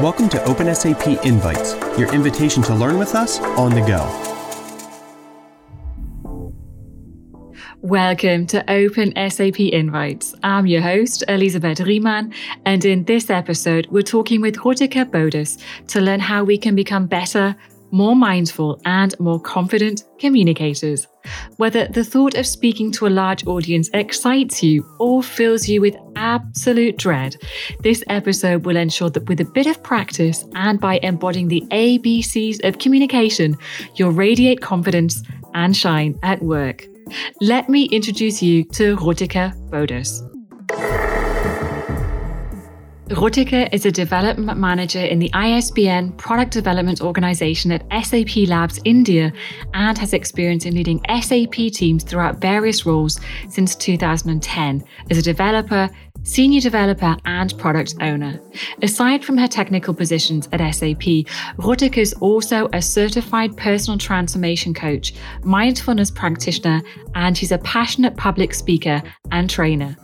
Welcome to OpenSAP Invites, your invitation to learn with us on the go. Welcome to Open SAP Invites. I'm your host, Elisabeth Riemann, and in this episode, we're talking with Rutika Bodas to learn how we can become better, more mindful, and more confident communicators. Whether the thought of speaking to a large audience excites you or fills you with absolute dread, this episode will ensure that with a bit of practice and by embodying the ABCs of communication, you'll radiate confidence and shine at work. Let me introduce you to Rutika Bodas. Rutika is a development manager in the ISBN product development organization at SAP Labs India and has experience in leading SAP teams throughout various roles since 2010 as a developer, senior developer, and product owner. Aside from her technical positions at SAP, Rutika is also a certified personal transformation coach, mindfulness practitioner, and she's a passionate public speaker and trainer.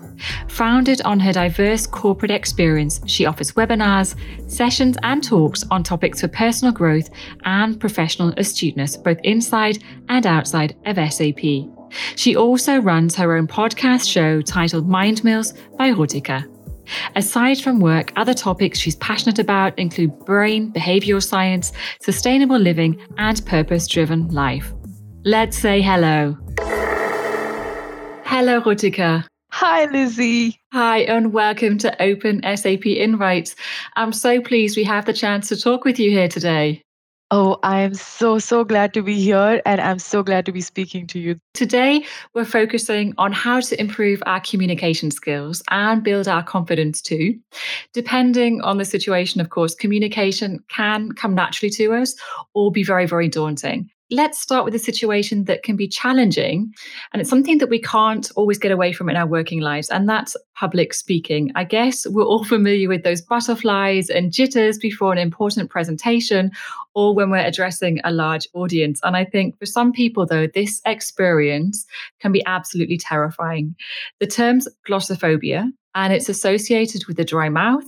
Founded on her diverse corporate experience, she offers webinars, sessions, and talks on topics for personal growth and professional astuteness, both inside and outside of SAP. She also runs her own podcast show titled Mind Mills by Rutika. Aside from work, other topics she's passionate about include brain, behavioral science, sustainable living, and purpose driven life. Let's say hello. Hello, Rutika. Hi, Lizzie. Hi, and welcome to Open SAP Invites. I'm so pleased we have the chance to talk with you here today. Oh, I am so, so glad to be here and I'm so glad to be speaking to you. Today, we're focusing on how to improve our communication skills and build our confidence too. Depending on the situation, of course, communication can come naturally to us or be very, very daunting let's start with a situation that can be challenging. And it's something that we can't always get away from in our working lives. And that's public speaking. I guess we're all familiar with those butterflies and jitters before an important presentation or when we're addressing a large audience. And I think for some people, though, this experience can be absolutely terrifying. The term's glossophobia, and it's associated with a dry mouth,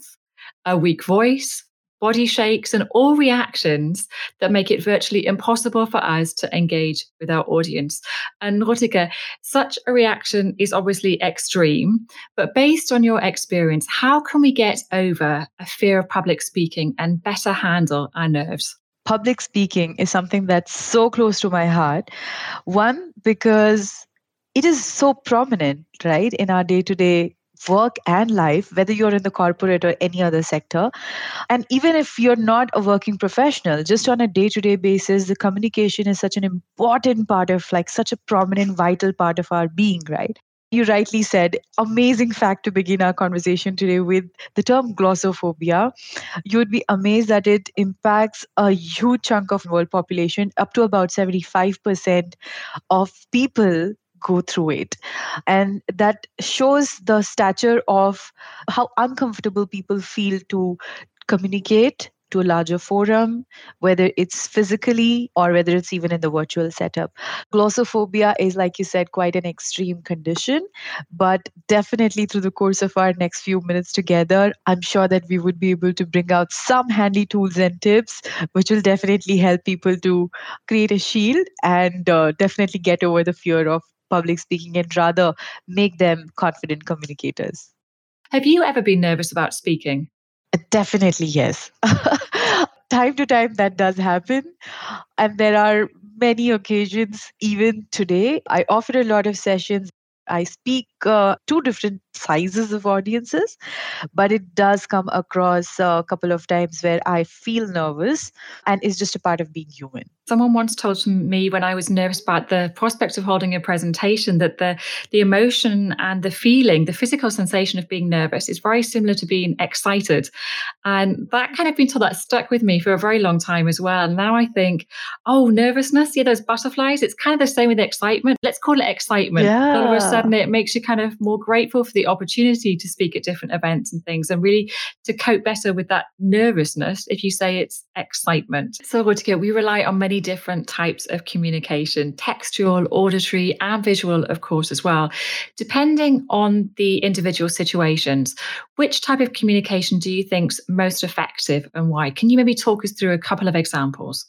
a weak voice, body shakes, and all reactions that make it virtually impossible for us to engage with our audience. And Rutika, such a reaction is obviously extreme, but based on your experience, how can we get over a fear of public speaking and better handle our nerves? Public speaking is something that's so close to my heart. One, because it is so prominent, right, in our day to day work and life, whether you're in the corporate or any other sector. And even if you're not a working professional, just on a day to day basis, the communication is such an important part of, like, such a prominent, vital part of our being, right? You rightly said, amazing fact to begin our conversation today with the term glossophobia. You would be amazed that it impacts a huge chunk of world population, up to about 75% of people go through it. And that shows the stature of how uncomfortable people feel to communicate to a larger forum, whether it's physically or whether it's even in the virtual setup. Glossophobia is, like you said, quite an extreme condition, but definitely through the course of our next few minutes together, I'm sure that we would be able to bring out some handy tools and tips, which will definitely help people to create a shield and uh, definitely get over the fear of public speaking and rather make them confident communicators. Have you ever been nervous about speaking? Definitely, yes. time to time, that does happen. And there are many occasions, even today. I offer a lot of sessions I speak uh, two different sizes of audiences, but it does come across a couple of times where I feel nervous and it's just a part of being human. Someone once told me when I was nervous about the prospect of holding a presentation that the, the emotion and the feeling, the physical sensation of being nervous is very similar to being excited. And that kind of been told that stuck with me for a very long time as well. And now I think, oh, nervousness, yeah, those butterflies, it's kind of the same with excitement. Let's call it excitement. Yeah. All of a sudden it makes you kind of more grateful for the opportunity to speak at different events and things and really to cope better with that nervousness if you say it's excitement. So Rutika, we rely on many different types of communication textual, auditory, and visual, of course, as well. Depending on the individual situations, which type of communication do you think's most effective and why? Can you maybe talk us through a couple of examples?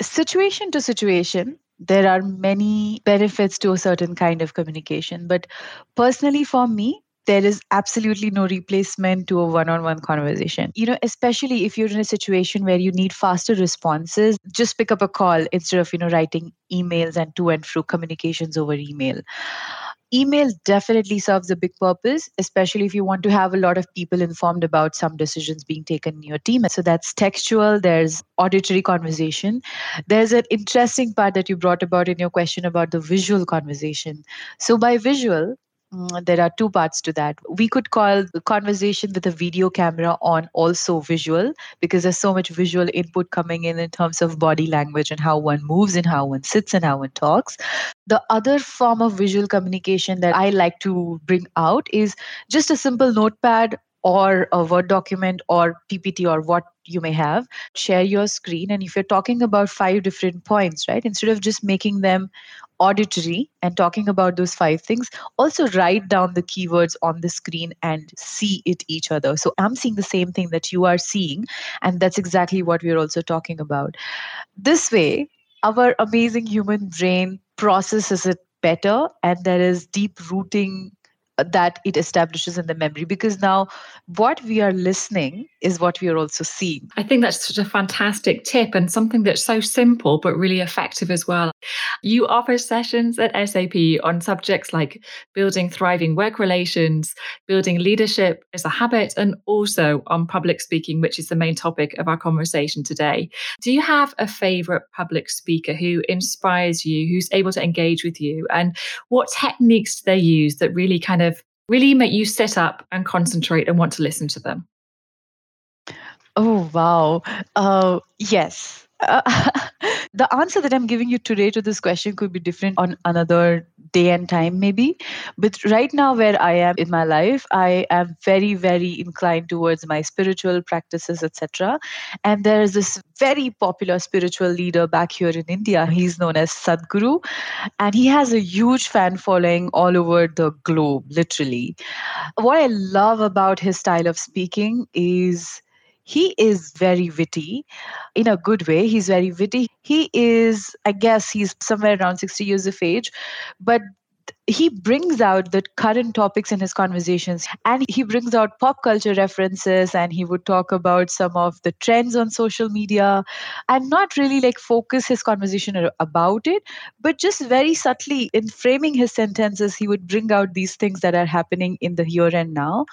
Situation to situation, there are many benefits to a certain kind of communication. But personally, for me, there is absolutely no replacement to a one-on-one conversation. You know especially if you're in a situation where you need faster responses just pick up a call instead of you know writing emails and to and fro communications over email. Email definitely serves a big purpose especially if you want to have a lot of people informed about some decisions being taken in your team. So that's textual there's auditory conversation. There's an interesting part that you brought about in your question about the visual conversation. So by visual Mm, there are two parts to that. We could call the conversation with a video camera on also visual because there's so much visual input coming in in terms of body language and how one moves and how one sits and how one talks. The other form of visual communication that I like to bring out is just a simple notepad or a Word document or PPT or what you may have. Share your screen. And if you're talking about five different points, right, instead of just making them auditory and talking about those five things. Also write down the keywords on the screen and see it each other. So i'm seeing the same thing that you are seeing and that's exactly what we're also talking about. This way our amazing human brain processes it better and there is deep rooting that it establishes in the memory because now what we are listening is what we are also seeing. I think that's such a fantastic tip and something that's so simple but really effective as well. You offer sessions at SAP on subjects like building thriving work relations, building leadership as a habit, and also on public speaking, which is the main topic of our conversation today. Do you have a favorite public speaker who inspires you, who's able to engage with you? And what techniques do they use that really kind of really make you sit up and concentrate and want to listen to them? Oh, wow. Uh, yes. Uh, the answer that I'm giving you today to this question could be different on another day and time maybe. But right now where i am in my life i am very very inclined towards my spiritual practices etc and there is this very popular spiritual leader back here in india. He's known as sadhguru. And he has a huge fan following all over the globe literally. What i love about his style of speaking is he is very witty in a good way. He's very witty. He is, I guess, he's somewhere around 60 years of age, but he brings out the current topics in his conversations and he brings out pop culture references and he would talk about some of the trends on social media and not really like focus his conversation about it but just very subtly in framing his sentences he would bring out these things that are happening in the here and now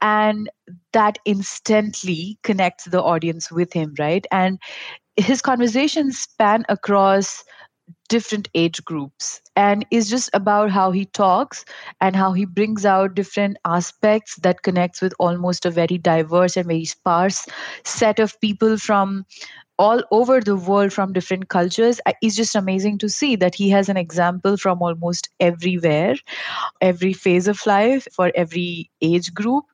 and that instantly connects the audience with him right? And his conversations span across different age groups and is just about how he talks and how he brings out different aspects that connects with almost a very diverse and very sparse set of people from all over the world from different cultures. It's just amazing to see that he has an example from almost everywhere every phase of life for every age group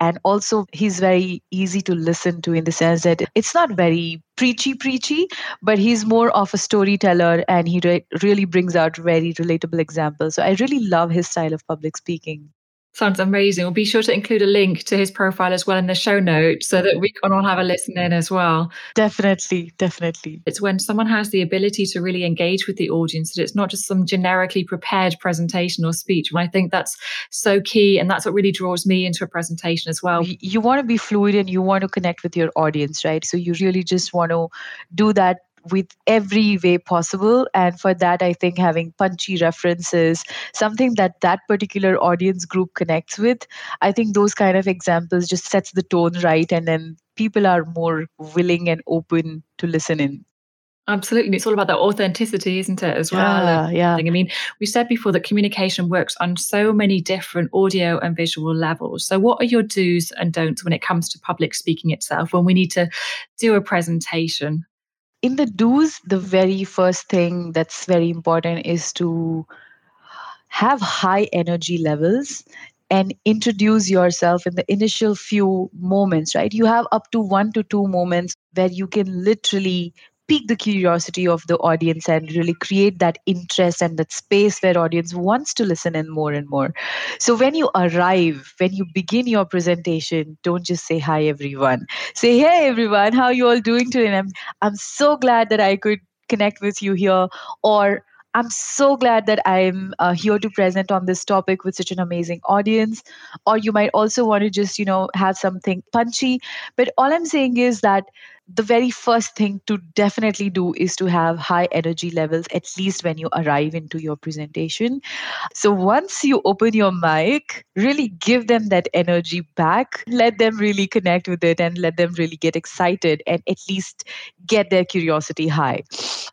and also he's very easy to listen to in the sense that it's not very preachy preachy but he's more of a storyteller and he re- really brings out very relatable examples. So i really love his style of public speaking Sounds amazing. We'll be sure to include a link to his profile as well in the show notes so that we can all have a listen in as well. Definitely, definitely. It's when someone has the ability to really engage with the audience that it's not just some generically prepared presentation or speech. And I think that's so key. And that's what really draws me into a presentation as well. You want to be fluid and you want to connect with your audience, right? So you really just want to do that with every way possible and for that i think having punchy references something that that particular audience group connects with i think those kind of examples just sets the tone right and then people are more willing and open to listen in Absolutely. It's all about that authenticity, isn't it, as well? Yeah, yeah. I mean, we said before that communication works on so many different audio and visual levels. So, what are your do's and don'ts when it comes to public speaking itself, when we need to do a presentation? In the do's, the very first thing that's very important is to have high energy levels and introduce yourself in the initial few moments, right? You have up to one to two moments where you can literally pique the curiosity of the audience and really create that interest and that space where audience wants to listen in more and more so when you arrive when you begin your presentation don't just say hi everyone say hey everyone how you all doing today and i'm i'm so glad that i could connect with you here or I'm so glad that I'm uh, here to present on this topic with such an amazing audience. Or you might also want to just, you know, have something punchy. But all I'm saying is that the very first thing to definitely do is to have high energy levels, at least when you arrive into your presentation. So once you open your mic, really give them that energy back. Let them really connect with it and let them really get excited and at least get their curiosity high.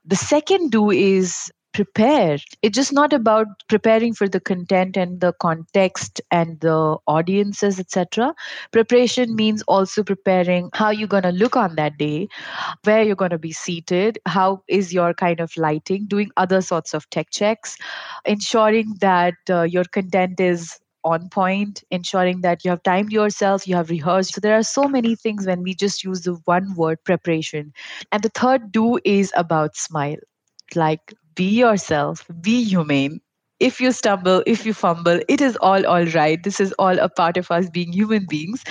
The second do is prepare it's just not about preparing for the content and the context and the audiences etc preparation means also preparing how you're going to look on that day where you're going to be seated how is your kind of lighting doing other sorts of tech checks ensuring that uh, your content is on point, ensuring that you have timed yourself, you have rehearsed. So there are so many things when we just use the one word preparation. And the third do is about smile. Like be yourself, be humane. If you stumble, if you fumble, it is all all right. This is all a part of us being human beings.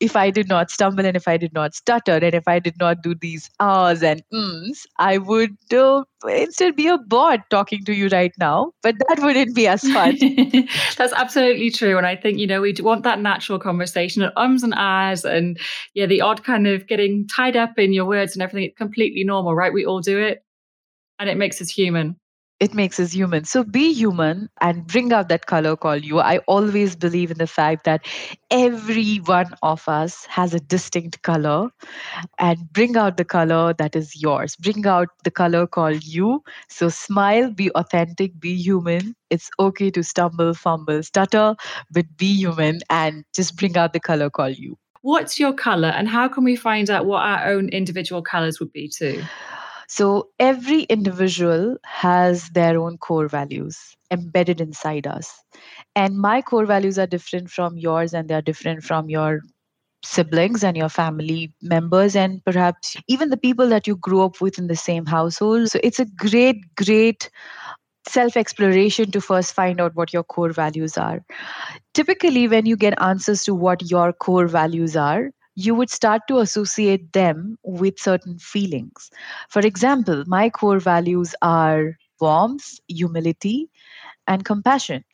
If I did not stumble and if I did not stutter and if I did not do these ahs and ums, I would uh, instead be a bot talking to you right now. But that wouldn't be as fun. That's absolutely true. And I think, you know, we want that natural conversation and ums and ahs and yeah, the odd kind of getting tied up in your words and everything. It's completely normal, right? We all do it and it makes us human it makes us human. So be human and bring out that color called you. I always believe in the fact that every one of us has a distinct color and bring out the color that is yours. Bring out the color called you. So smile, be authentic, be human. It's okay to stumble, fumble, stutter, but be human and just bring out the color called you. What's your color and how can we find out what our own individual colors would be too? So every individual has their own core values embedded inside us. And my core values are different from yours, and they're different from your siblings and your family members, and perhaps even the people that you grew up with in the same household. So it's a great, great self exploration to first find out what your core values are. Typically, when you get answers to what your core values are, you would start to associate them with certain feelings. For example, my core values are warmth, humility, and compassion.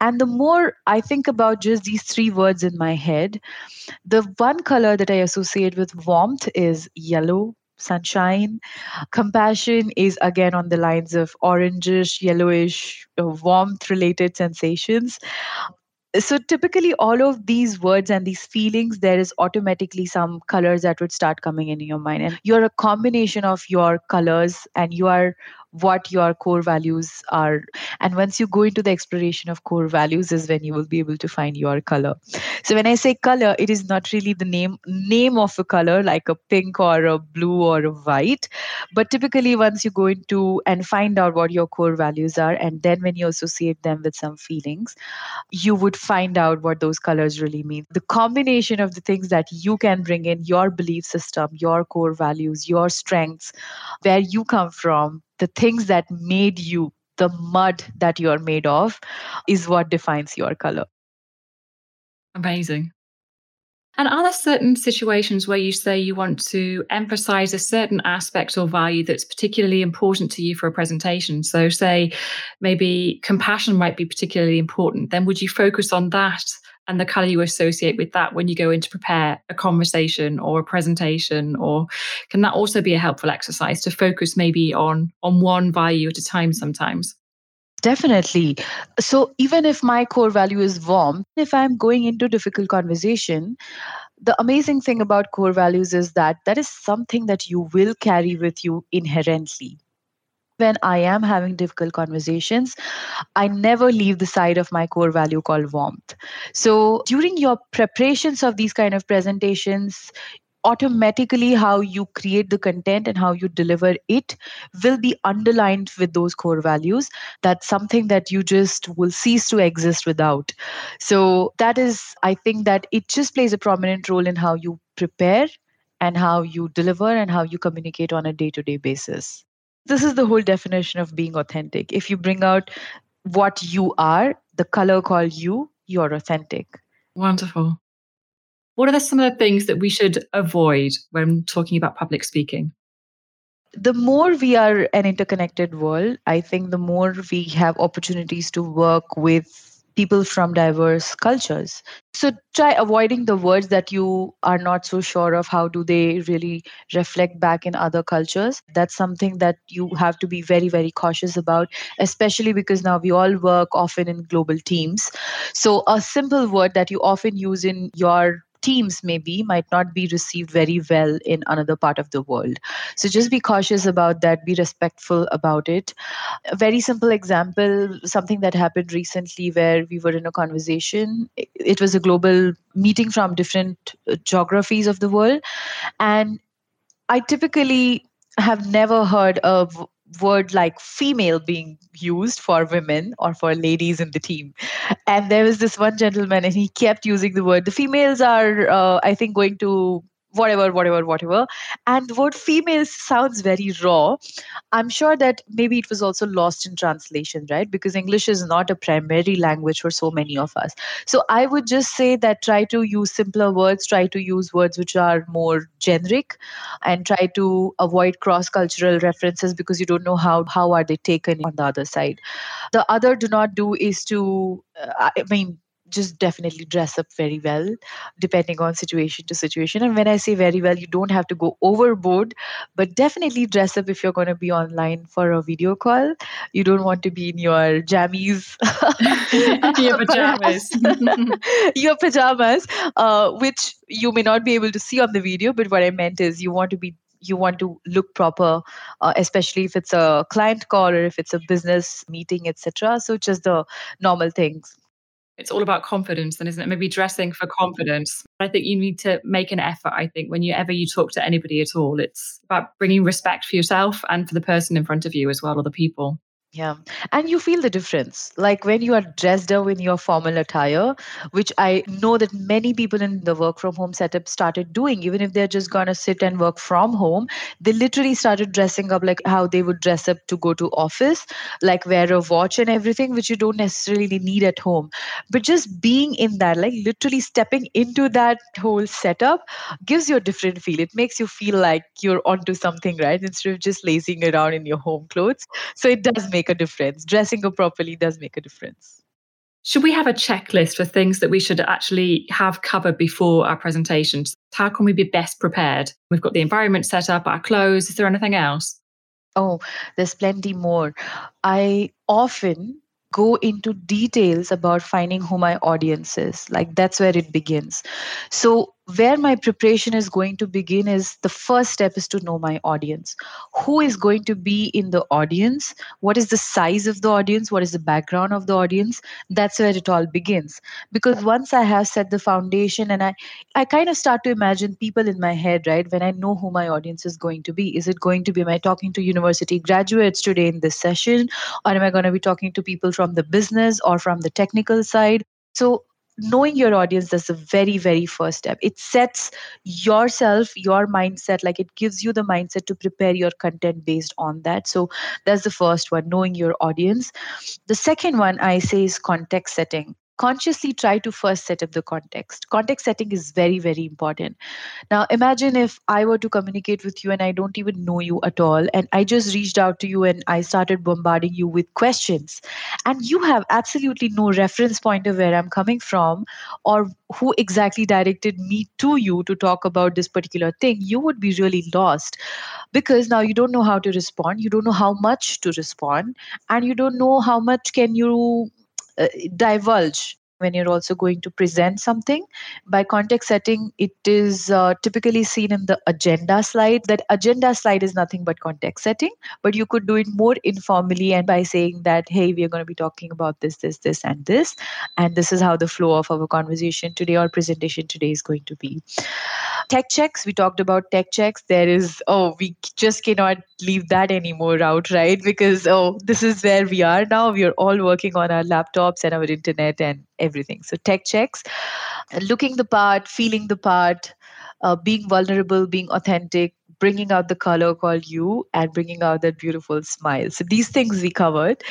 And the more I think about just these three words in my head, the one color that I associate with warmth is yellow, sunshine. Compassion is again on the lines of orangish, yellowish, uh, warmth related sensations so typically all of these words and these feelings there is automatically some colors that would start coming in your mind. And you're a combination of your colors and you are what your core values are. And once you go into the exploration of core values is when you will be able to find your color. So when i say color it is not really the name name of a color like a pink or a blue or a white. But typically once you go into and find out what your core values are and then when you associate them with some feelings you would find out what those colors really mean. The combination of the things that you can bring in your belief system your core values your strengths where you come from the things that made you the mud that you're made of is what defines your color. Amazing. And are there certain situations where you say you want to emphasize a certain aspect or value that's particularly important to you for a presentation? So, say maybe compassion might be particularly important. Then, would you focus on that and the color you associate with that when you go in to prepare a conversation or a presentation or can that also be a helpful exercise to focus maybe on on one value at a time sometimes? Definitely. So even if my core value is warm if i'm going into difficult conversation the amazing thing about core values is that that is something that you will carry with you inherently when I am having difficult conversations, I never leave the side of my core value called warmth. So during your preparations of these kind of presentations, automatically how you create the content and how you deliver it will be underlined with those core values that's something that you just will cease to exist without so that is i think that it just plays a prominent role in how you prepare and how you deliver and how you communicate on a day to day basis. This is the whole definition of being authentic. If you bring out what you are, the color called you, you're authentic. Wonderful. What are some of the things that we should avoid when talking about public speaking? The more we are an interconnected world, I think the more we have opportunities to work with people from diverse cultures. So try avoiding the words that you are not so sure of how do they really reflect back in other cultures. That's something that you have to be very very cautious about especially because now we all work often in global teams. So a simple word that you often use in your teams maybe might not be received very well in another part of the world. So just be cautious about that. Be respectful about it. A very simple example something that happened recently where we were in a conversation. It was a global meeting from different uh, geographies of the world. And i typically have never heard of word like female being used for women or for ladies in the team. And there was this one gentleman, and he kept using the word. The females are, uh, I think, going to whatever, whatever, whatever. And the word female sounds very raw. I'm sure that maybe it was also lost in translation, right? Because English is not a primary language for so many of us. So I would just say that try to use simpler words, try to use words which are more generic, and try to avoid cross-cultural references because you don't know how how are they taken on the other side. The other do not do is to, uh, I mean, just definitely dress up very well depending on situation to situation. And when i say very well you don't have to go overboard but definitely dress up if you're going to be online for a video call. You don't want to be in your jammies. Your pajamas. Your pajamas uh, which you may not be able to see on the video but what i meant is you want to be you want to look proper uh, especially if it's a client call or if it's a business meeting etc so just the normal things it's all about confidence then isn't it? Maybe dressing for confidence. I think you need to make an effort i think whenever you talk to anybody at all. It's about bringing respect for yourself and for the person in front of you as well or the people yeah. And you feel the difference. Like when you are dressed up in your formal attire, which I know that many people in the work from home setup started doing, even if they're just going to sit and work from home, they literally started dressing up like how they would dress up to go to office, like wear a watch and everything, which you don't necessarily need at home. But just being in that, like literally stepping into that whole setup gives you a different feel. It makes you feel like you're onto something, right? Instead of just lazing around in your home clothes. So it does make make a difference. Dressing up properly does make a difference. Should we have a checklist for things that we should actually have covered before our presentations? How can we be best prepared? We've got the environment set up, our clothes. Is there anything else? Oh, there's plenty more. I often go into details about finding who my audience is. Like that's where it begins. So where my preparation is going to begin is the first step is to know my audience. Who is going to be in the audience? What is the size of the audience? What is the background of the audience? That's where it all begins. Because once i have set the foundation and i i kind of start to imagine people in my head right? When i know who my audience is going to be. Is it going to be am i talking to university graduates today in this session? Or am i going to be talking to people from the business or from the technical side? So knowing your audience that's the very very first step. It sets yourself your mindset like it gives you the mindset to prepare your content based on that. So that's the first one knowing your audience. The second one i say is context setting consciously try to first set up the context. Context setting is very, very important. Now, imagine if I were to communicate with you and I don't even know you at all, and I just reached out to you and I started bombarding you with questions, and you have absolutely no reference point of where I'm coming from or who exactly directed me to you to talk about this particular thing, you would be really lost because now you don't know how to respond, you don't know how much to respond, and you don't know how much can you uh, divulge when you're also going to present something. By context setting, it is uh, typically seen in the agenda slide. That agenda slide is nothing but context setting, but you could do it more informally and by saying that, hey, we are going to be talking about this, this, this, and this. And this is how the flow of our conversation today or presentation today is going to be. Tech checks, we talked about tech checks. There is, oh, we just cannot leave that anymore out, right? Because, oh, this is where we are now. We are all working on our laptops and our internet and everything. So tech checks, looking the part, feeling the part, uh, being vulnerable, being authentic, bringing out the color called you, and bringing out that beautiful smile. So these things we covered.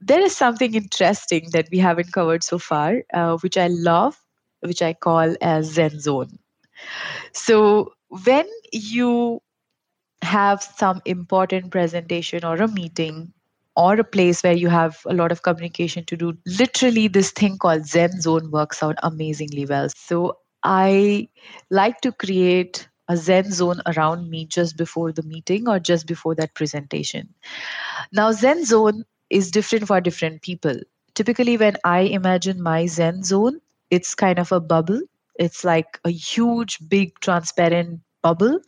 There is something interesting that we haven't covered so far, uh, which I love, which I call as Zen Zone. So when you have some important presentation or a meeting or a place where you have a lot of communication to do, literally this thing called Zen Zone works out amazingly well. So I like to create a Zen zone around me just before the meeting or just before that presentation. Now, Zen zone is different for different people. Typically, when I imagine my Zen zone, it's kind of a bubble. It's like a huge, big, transparent bubble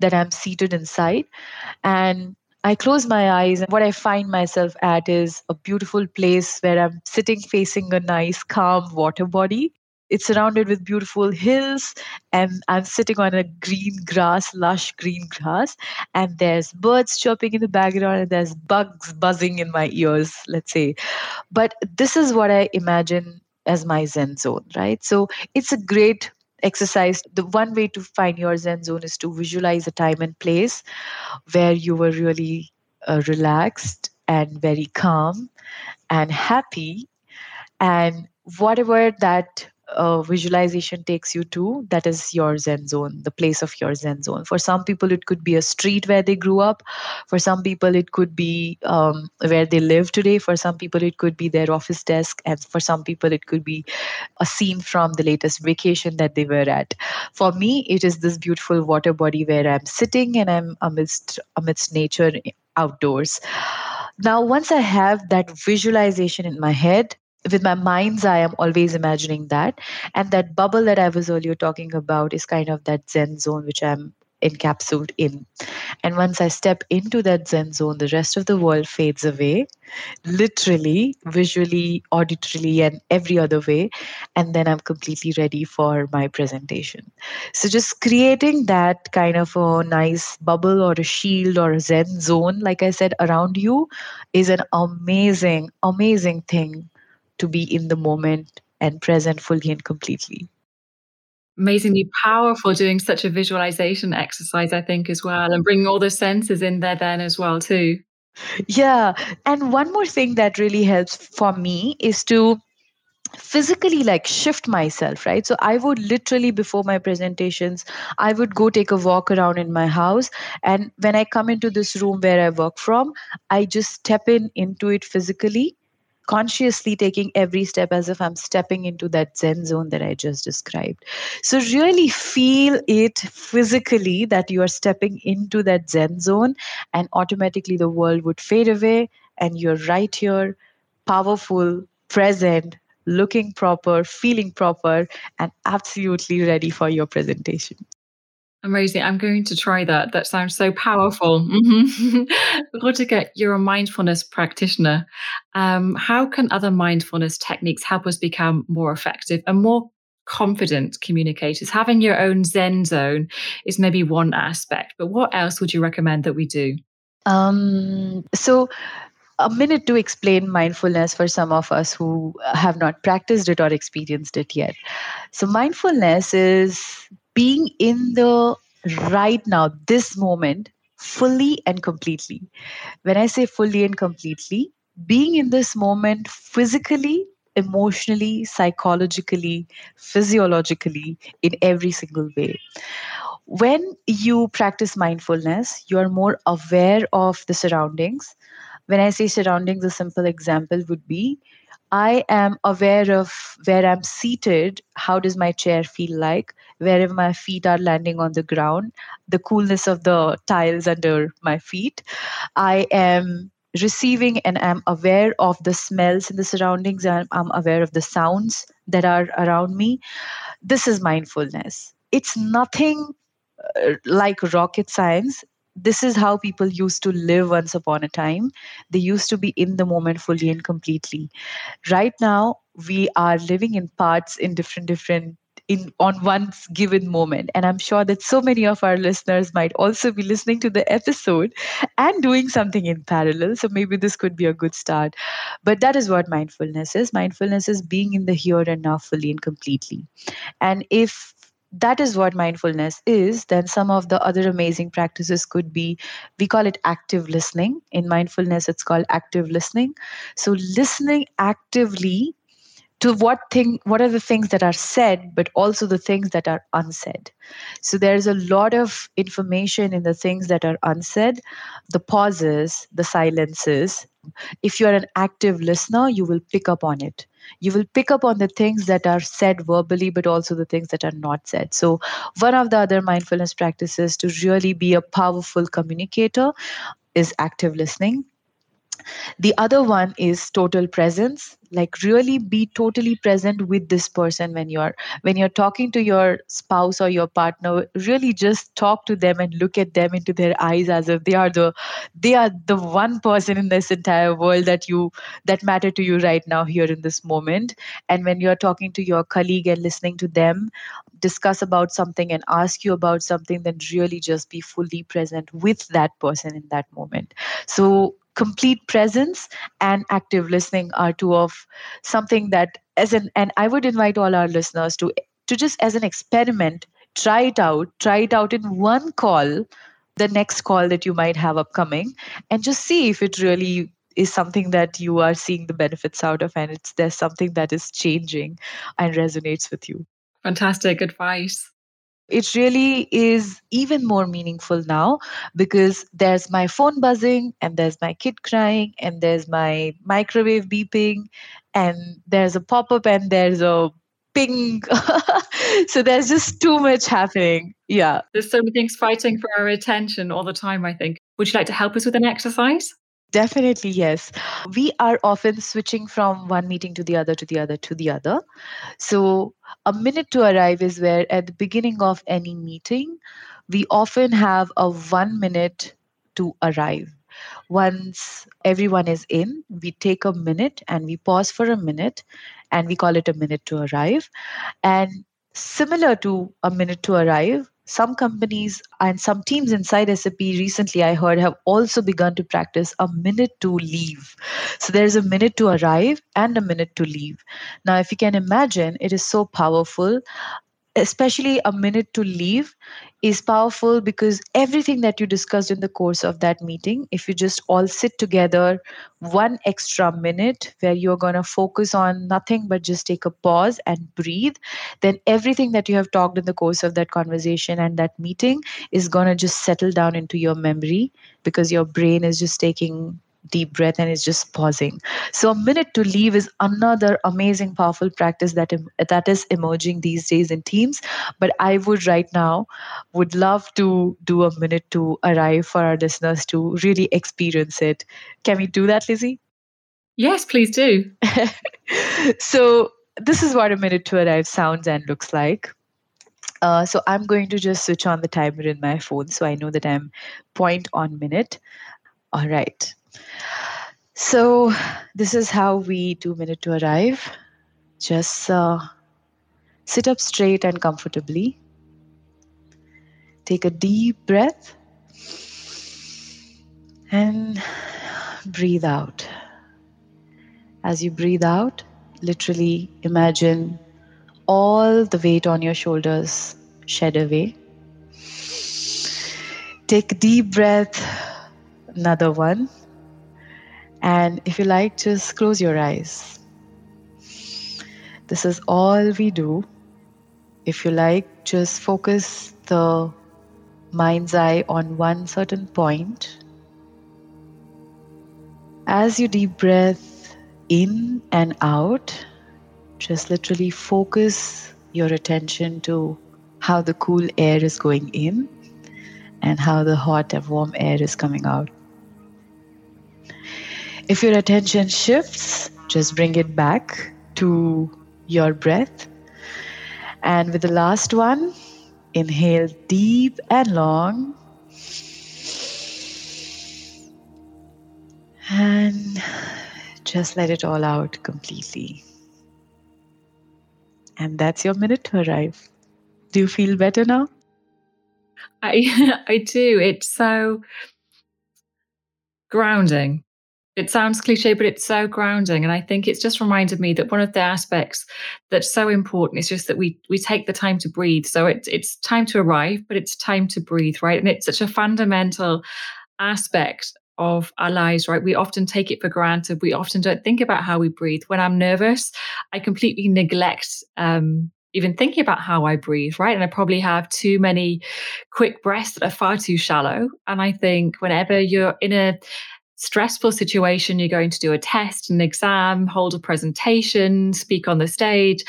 that I'm seated inside. And I close my eyes, and what I find myself at is a beautiful place where I'm sitting facing a nice, calm water body. It's surrounded with beautiful hills, and I'm sitting on a green grass, lush green grass, and there's birds chirping in the background, and there's bugs buzzing in my ears, let's say. But this is what I imagine as my Zen zone, right? So it's a great exercise the one way to find your zen zone is to visualize a time and place where you were really uh, relaxed and very calm and happy and whatever that uh, visualization takes you to, that is your Zen zone, the place of your Zen zone. For some people, it could be a street where they grew up. For some people, it could be um, where they live today. For some people, it could be their office desk. And for some people, it could be a scene from the latest vacation that they were at. For me, it is this beautiful water body where I'm sitting and I'm amidst, amidst nature outdoors. Now, once I have that visualization in my head, with my mind's eye, I'm always imagining that. And that bubble that I was earlier talking about is kind of that Zen zone, which I'm encapsulated in. And once I step into that Zen zone, the rest of the world fades away, literally, visually, auditorily, and every other way. And then I'm completely ready for my presentation. So just creating that kind of a nice bubble or a shield or a Zen zone, like I said, around you is an amazing, amazing thing to be in the moment and present fully and completely. Amazingly powerful doing such a visualization exercise, I think, as well, and bringing all the senses in there then as well, too. Yeah. And one more thing that really helps for me is to physically like shift myself right so i would literally before my presentations i would go take a walk around in my house and when i come into this room where i work from i just step in into it physically consciously taking every step as if I'm stepping into that Zen zone that I just described. So, really feel it physically that you are stepping into that Zen zone, and automatically the world would fade away, and you're right here, powerful, present, looking proper, feeling proper, and absolutely ready for your presentation. Amazing. I'm going to try that. That sounds so powerful. Mm-hmm. You're a mindfulness practitioner. Um, how can other mindfulness techniques help us become more effective and more confident communicators? Having your own Zen zone is maybe one aspect, but what else would you recommend that we do? Um, so, a minute to explain mindfulness for some of us who have not practiced it or experienced it yet. So, mindfulness is being in the right now, this moment, fully and completely. When I say fully and completely, being in this moment physically, emotionally, psychologically, physiologically, in every single way. When you practice mindfulness, you are more aware of the surroundings. When I say surroundings, a simple example would be I am aware of where I'm seated. How does my chair feel like? Wherever my feet are landing on the ground, the coolness of the tiles under my feet. I am receiving and I'm aware of the smells in the surroundings. I'm, I'm aware of the sounds that are around me. This is mindfulness. It's nothing uh, like rocket science this is how people used to live once upon a time. They used to be in the moment fully and completely. Right now, we are living in parts in different, different in on one given moment. And i'm sure that so many of our listeners might also be listening to the episode and doing something in parallel. So maybe this could be a good start. But that is what mindfulness is. Mindfulness is being in the here and now fully and completely. And if that is what mindfulness is, then some of the other amazing practices could be we call it active listening. In mindfulness, it's called active listening. So, listening actively to what thing what are the things that are said but also the things that are unsaid. So there's a lot of information in the things that are unsaid. The pauses the silences. If you're an active listener you will pick up on it. You will pick up on the things that are said verbally but also the things that are not said. So one of the other mindfulness practices to really be a powerful communicator is active listening the other one is total presence like really be totally present with this person when you're when you're talking to your spouse or your partner really just talk to them and look at them into their eyes as if they are the they are the one person in this entire world that you that matter to you right now here in this moment. And when you're talking to your colleague and listening to them discuss about something and ask you about something then really just be fully present with that person in that moment. So complete presence and active listening are two of something that as an and i would invite all our listeners to to just as an experiment try it out try it out in one call the next call that you might have upcoming and just see if it really is something that you are seeing the benefits out of and it's there's something that is changing and resonates with you. Fantastic advice it really is even more meaningful now because there's my phone buzzing and there's my kid crying and there's my microwave beeping and there's a pop-up and there's a ping. So there's just too much happening. Yeah. There's so many things fighting for our attention all the time i think. Would you like to help us with an exercise Definitely, yes. We are often switching from one meeting to the other, to the other, to the other. So, a minute to arrive is where at the beginning of any meeting, we often have a one minute to arrive. Once everyone is in, we take a minute and we pause for a minute and we call it a minute to arrive. And similar to a minute to arrive, some companies and some teams inside SAP recently, I heard, have also begun to practice a minute to leave. So there's a minute to arrive and a minute to leave. Now, if you can imagine, it is so powerful especially a minute to leave is powerful because everything that you discussed in the course of that meeting if you just all sit together one extra minute where you're going to focus on nothing but just take a pause and breathe then everything that you have talked in the course of that conversation and that meeting is going to just settle down into your memory because your brain is just taking deep breath and is just pausing. So a minute to leave is another amazing, powerful practice that that is emerging these days in teams. But I would right now would love to do a minute to arrive for our listeners to really experience it. Can we do that, Lizzie? Yes, please do. so this is what a minute to arrive sounds and looks like. Uh, so I'm going to just switch on the timer in my phone so I know that I'm point on minute. All right. So, this is how we do minute to arrive. Just uh, sit up straight and comfortably. Take a deep breath and breathe out. As you breathe out, literally imagine all the weight on your shoulders shed away. Take a deep breath, another one. And if you like, just close your eyes. This is all we do. If you like, just focus the mind's eye on one certain point. As you deep breath in and out, just literally focus your attention to how the cool air is going in and how the hot and warm air is coming out. If your attention shifts, just bring it back to your breath. And with the last one, inhale deep and long. And just let it all out completely. And that's your minute to arrive. Do you feel better now? I I do. It's so grounding It sounds cliche, but it's so grounding. And I think it's just reminded me that one of the aspects that's so important is just that we we take the time to breathe. So it's it's time to arrive, but it's time to breathe, right? And it's such a fundamental aspect of our lives, right? We often take it for granted. We often don't think about how we breathe. When I'm nervous, I completely neglect um, even thinking about how I breathe, right? And I probably have too many quick breaths that are far too shallow. And I think whenever you're in a stressful situation, you're going to do a test, an exam, hold a presentation, speak on the stage,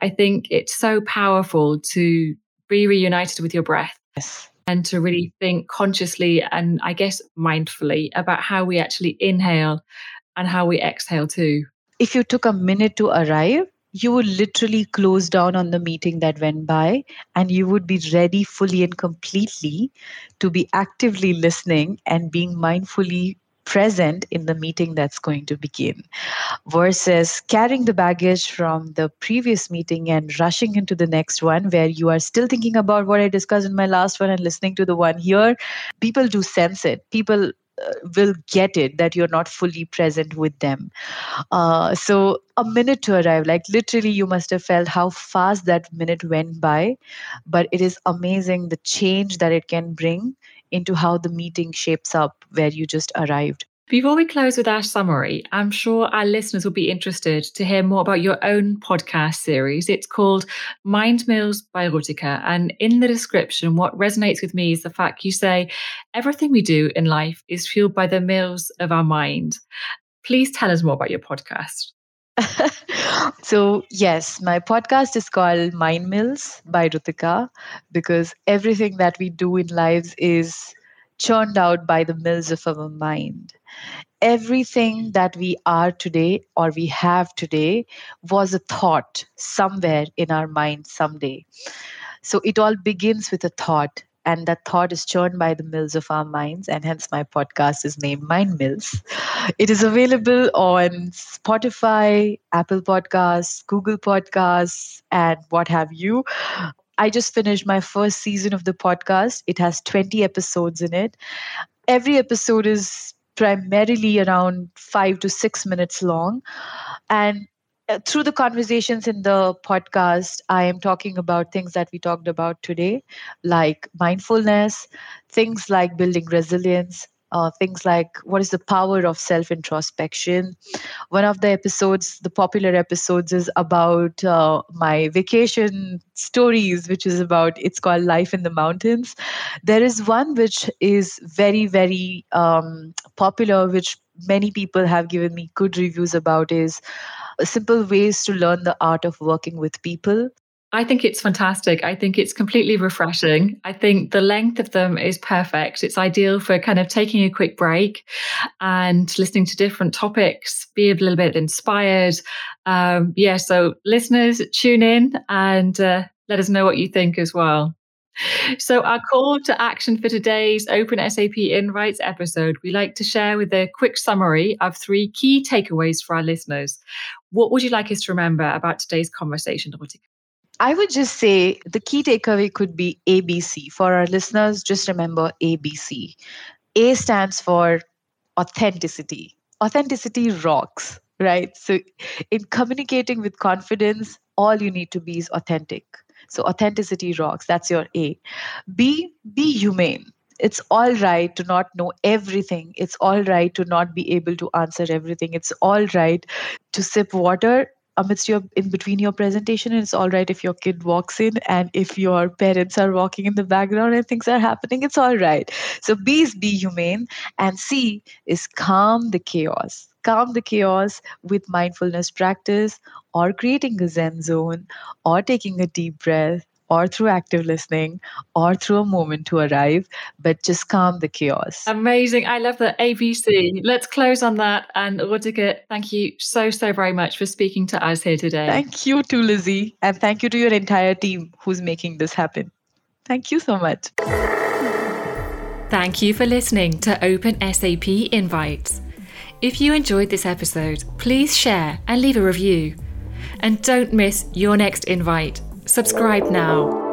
I think it's so powerful to be reunited with your breath. Yes. And to really think consciously and I guess mindfully about how we actually inhale and how we exhale too. If you took a minute to arrive, you would literally close down on the meeting that went by and you would be ready fully and completely to be actively listening and being mindfully present in the meeting that's going to begin versus carrying the baggage from the previous meeting and rushing into the next one where you are still thinking about what I discussed in my last one and listening to the one here. People do sense it. People uh, will get it that you're not fully present with them. Uh, so, a minute to arrive, like literally, you must have felt how fast that minute went by. But it is amazing the change that it can bring into how the meeting shapes up where you just arrived. Before we close with our summary, I'm sure our listeners will be interested to hear more about your own podcast series. It's called Mind Mills by Rutika. And in the description, what resonates with me is the fact you say everything we do in life is fueled by the mills of our mind. Please tell us more about your podcast. so, yes, my podcast is called Mind Mills by Rutika because everything that we do in lives is churned out by the mills of our mind. Everything that we are today or we have today was a thought somewhere in our mind someday. So it all begins with a thought, and that thought is churned by the mills of our minds, and hence my podcast is named Mind Mills. It is available on Spotify, Apple Podcasts, Google Podcasts, and what have you. I just finished my first season of the podcast. It has 20 episodes in it. Every episode is primarily around five to six minutes long. And through the conversations in the podcast, I am talking about things that we talked about today, like mindfulness, things like building resilience, uh, things like what is the power of self introspection. One of the episodes, the popular episodes, is about uh, my vacation stories, which is about it's called Life in the Mountains. There is one which is very, very um, popular, which many people have given me good reviews about, is simple ways to learn the art of working with people. I think it's fantastic. I think it's completely refreshing. I think the length of them is perfect. It's ideal for kind of taking a quick break and listening to different topics, be a little bit inspired. Um, yeah, so listeners, tune in and uh, let us know what you think as well. So, our call to action for today's Open SAP Invites episode, we like to share with a quick summary of three key takeaways for our listeners. What would you like us to remember about today's conversation, Rutika? I would just say the key takeaway could be ABC. For our listeners, just remember ABC. A stands for authenticity. Authenticity rocks, right? So, in communicating with confidence, all you need to be is authentic. So, authenticity rocks. That's your A. B, be humane. It's all right to not know everything. It's all right to not be able to answer everything. It's all right to sip water amidst your in between your presentation it's all right if your kid walks in and if your parents are walking in the background and things are happening it's all right. So b is be humane and c is calm the chaos. Calm the chaos with mindfulness practice or creating a zen zone or taking a deep breath or through active listening or through a moment to arrive, but just calm the chaos. Amazing. I love that ABC. Let's close on that. And Rutika, thank you so, so very much for speaking to us here today. Thank you to Lizzie. And thank you to your entire team who's making this happen. Thank you so much. Thank you for listening to Open SAP Invites. If you enjoyed this episode, please share and leave a review. And don't miss your next invite Subscribe now.